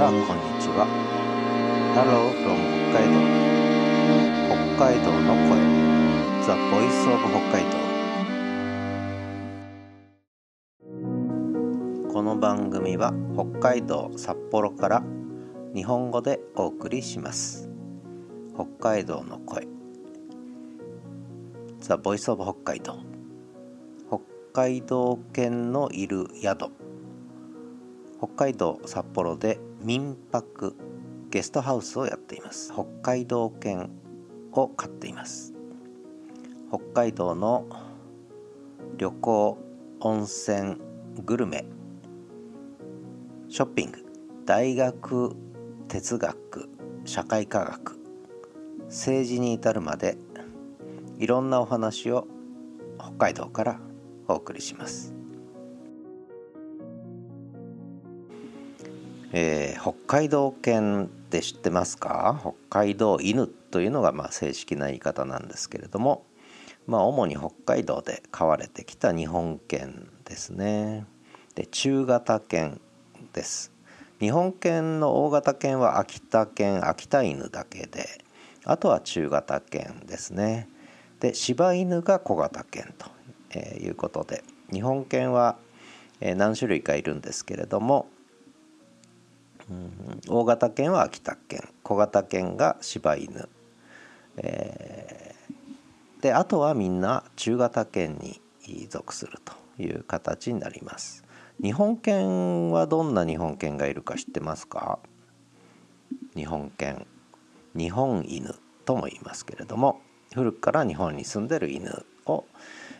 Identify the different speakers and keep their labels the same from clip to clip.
Speaker 1: からこんにちは。Hello from 北海道。北海道の声。The Voice of 北海道この番組は北海道札幌から日本語でお送りします。北海道の声。The Voice of 北海道北海道犬のいる宿。北海道札幌で民泊ゲストハウスをやっています。北海道犬を飼っています。北海道の旅行温泉グルメショッピング大学哲学社会科学政治に至るまでいろんなお話を北海道からお送りします。えー、北海道犬って知ってますか？北海道犬というのがまあ正式な言い方なんですけれども、まあ、主に北海道で飼われてきた日本犬ですね。で中型犬です。日本犬の大型犬は秋田犬秋田犬だけであとは中型犬ですね。で柴犬が小型犬ということで日本犬は何種類かいるんですけれども大型犬は秋田犬小型犬が柴犬、えー、であとはみんな中型犬に属するという形になります。日本犬はどんな日本犬がいるか知ってますか？日本犬。日本犬とも言いますけれども古くから日本に住んでる犬を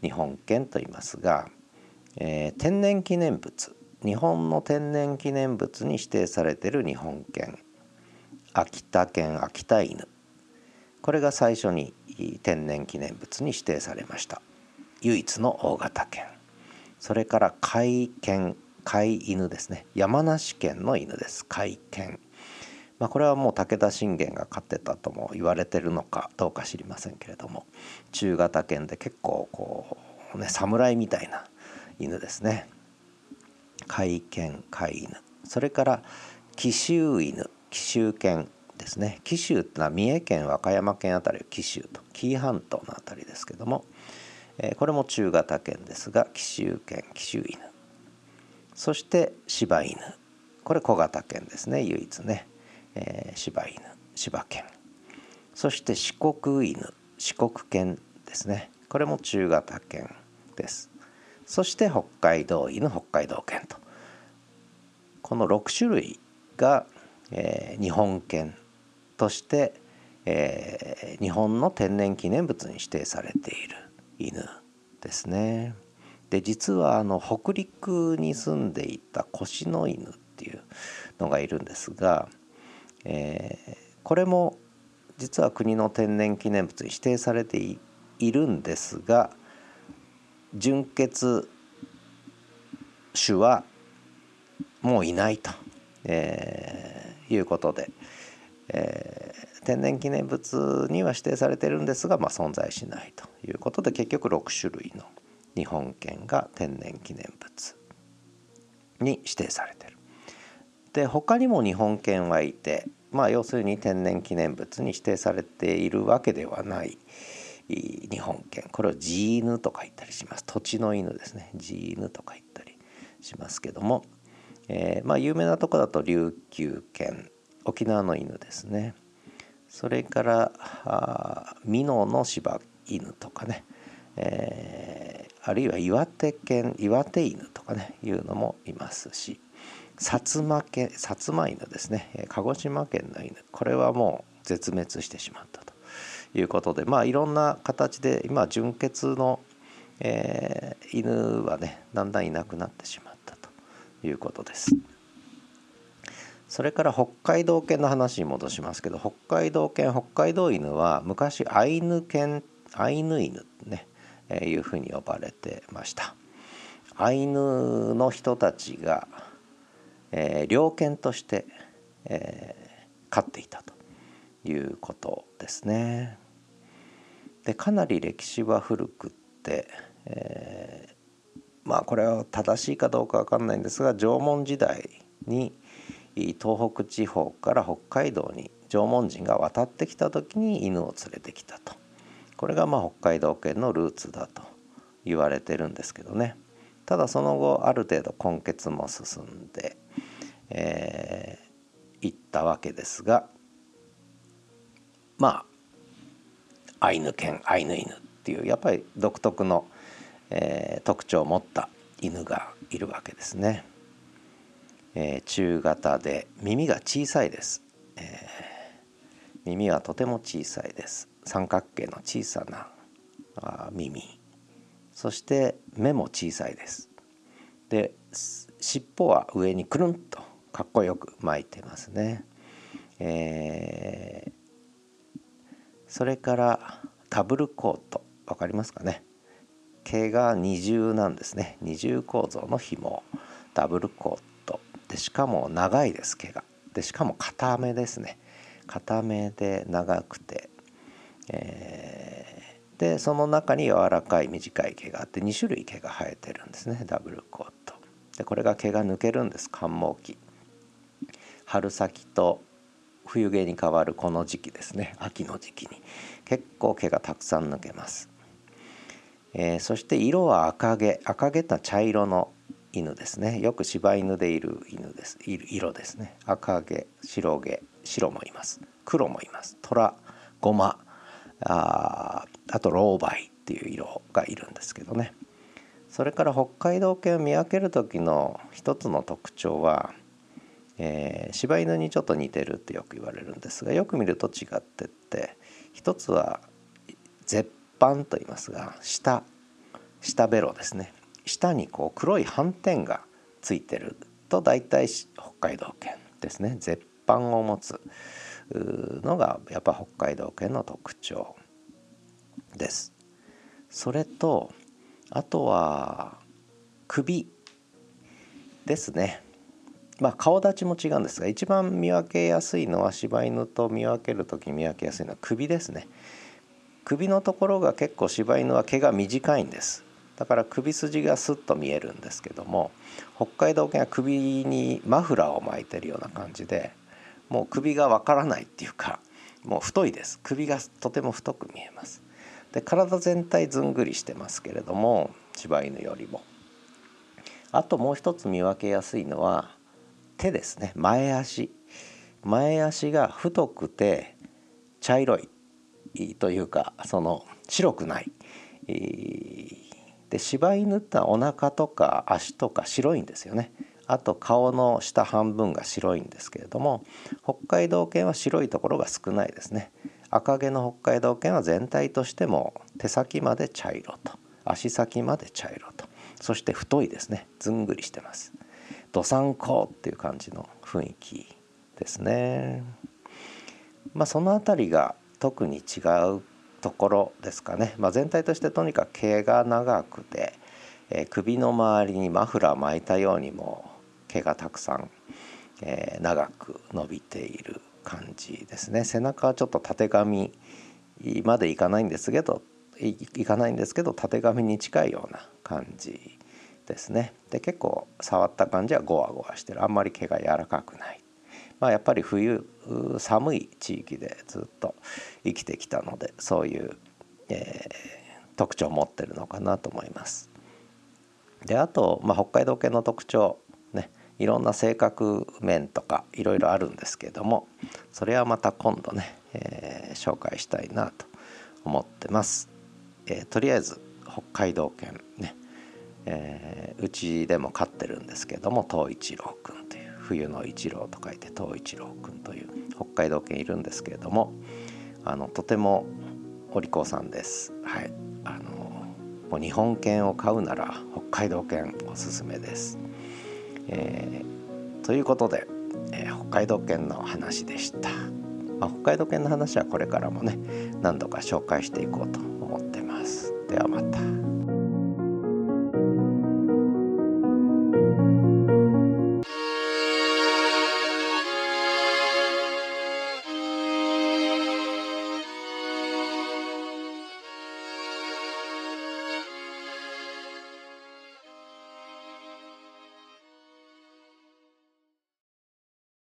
Speaker 1: 日本犬と言いますが、えー、天然記念物。日本の天然記念物に指定されている日本犬。秋田犬秋田犬。これが最初に天然記念物に指定されました。唯一の大型犬。それから甲斐犬。甲斐犬ですね。山梨県の犬です。甲斐犬。まあ、これはもう武田信玄が飼ってたとも言われてるのかどうか知りませんけれども。中型犬で結構こうね侍みたいな犬ですね。甲犬飼犬それから紀州犬紀州犬ですね。紀州ってのは三重県和歌山県あたりを紀州と紀伊半島のあたりですけども、え、これも中型犬ですが紀州犬紀州犬。そして柴犬。これ小型犬ですね唯一ね、えー、柴犬柴犬。そして四国犬四国犬ですね。これも中型犬です。そして北海道犬北海道犬とこの6種類が、えー、日本犬として、えー、日本の天然記念物に指定されている犬ですね。で実はあの北陸に住んでいた腰の犬っていうのがいるんですが、えー、これも実は国の天然記念物に指定されているんですが純血種はもういないと、えー、いうことで、えー、天然記念物には指定されてるんですが、まあ、存在しないということで結局6種類の日本犬が天然記念物に指定されてる。で他にも日本犬はいてまあ要するに天然記念物に指定されているわけではない。日本犬。これを地犬とか言ったりします。土地の犬ですね。地犬とか言ったりしますけども、えー、まあ有名なとこだと琉球犬。沖縄の犬ですね。それから美濃の柴犬とかね、えー、あるいは岩手県岩手犬とかね。いうのもいますし。薩摩犬薩摩犬ですね。鹿児島県の犬。これはもう絶滅してしまったいうことでまあいろんな形で今純血の、えー、犬はねだんだんいなくなってしまったということです。それから北海道犬の話に戻しますけど北海道犬北海道犬は昔アイヌ犬アイヌ犬ね、えー、いうふうに呼ばれてました。アイヌの人たちが、えー、猟犬として、えー、飼っていたということですね。でかなり歴史は古くって、えー、まあこれは正しいかどうか分かんないんですが縄文時代に東北地方から北海道に縄文人が渡ってきた時に犬を連れてきたと。これがまあ北海道犬のルーツだと言われてるんですけどね。ただその後ある程度根血も進んで、えー、いったわけですがまあアイヌ犬アイヌ犬っていうやっぱり独特の、えー、特徴を持った犬がいるわけですね。えー、中型で耳が小さいです、えー、耳はとても小さいです。三角形の小さなあ耳。そして目も小さいです。で尻尾は上にくるんとかっこよく巻いてますね、えー、それからダブルコート。分かりますかね？毛が二重なんですね。二重構造の紐。ダブルコート。でしかも長いです毛が。でしかも硬めですね。硬めで長くて、えー、でその中に柔らかい短い毛があって2種類毛が生えてるんですね。ダブルコート。でこれが毛が抜けるんです。寒毛期。春先と冬毛に変わるこの時期ですね。秋の時期に。結構毛がたくさん抜けます。えー、そして色は赤毛。赤毛って茶色の犬ですね。よく柴犬でいる犬です。色ですね。赤毛白毛白もいます。黒もいます。虎ごまああとロウバイっていう色がいるんですけどね。それから北海道犬を見分ける時の一つの特徴は、えー、柴犬にちょっと似てるってよく言われるんですがよく見ると違ってって一つは絶板と言いますが下下ベロですね下にこう黒い斑点がついてると大体北海道犬ですね絶板を持つのがやっぱ北海道犬の特徴です。それとあとは首ですね。まあ顔立ちも違うんですが一番見分けやすいのは柴犬と見分ける時見分けやすいのは首ですね。首のところが結構柴犬は毛が短いんです。だから首筋がスッと見えるんですけども北海道犬は首にマフラーを巻いてるような感じでもう首がわからないっていうかもう太いです。首がとても太く見えます。で体全体ずんぐりしてますけれども柴犬よりも。あともう一つ見分けやすいのは手ですね前足前足が太くて茶色いというかその白くない。で柴犬ってお腹とか足とか白いんですよね。あと顔の下半分が白いんですけれども北海道犬は白いところが少ないですね。赤毛の北海道犬は全体としても手先まで茶色と足先まで茶色とそして太いですねずんぐりしてます。どさんこっていう感じの雰囲気ですね。まあその辺りが特に違うところですかね、まあ、全体としてとにかく毛が長くて、えー、首の周りにマフラー巻いたようにも毛がたくさん、えー、長く伸びている感じですね背中はちょっとたてがみまでいかないんですけどいかないんですけどたてがみに近いような感じですねで結構触った感じはゴワゴワしてるあんまり毛が柔らかくないまあ、やっぱり冬寒い地域でずっと生きてきたのでそういう、えー、特徴を持ってるのかなと思います。であと、まあ、北海道系の特徴ねいろんな性格面とかいろいろあるんですけどもそれはまた今度ね、えー、紹介したいなと思ってます。えー、とりあえず北海道犬ね、えー、うちでも飼ってるんですけども東一郎くんという冬の一郎と書いて東一郎くんという北海道犬いるんですけれどもあのとてもお利口さんです。はい、あのもう日本犬を飼うなら北海道犬おすすめです。えー、ということで、えー、北海道犬の話でした。まあ、北海道犬の話はこれからもね何度か紹介していこうと思ってます。ではまた。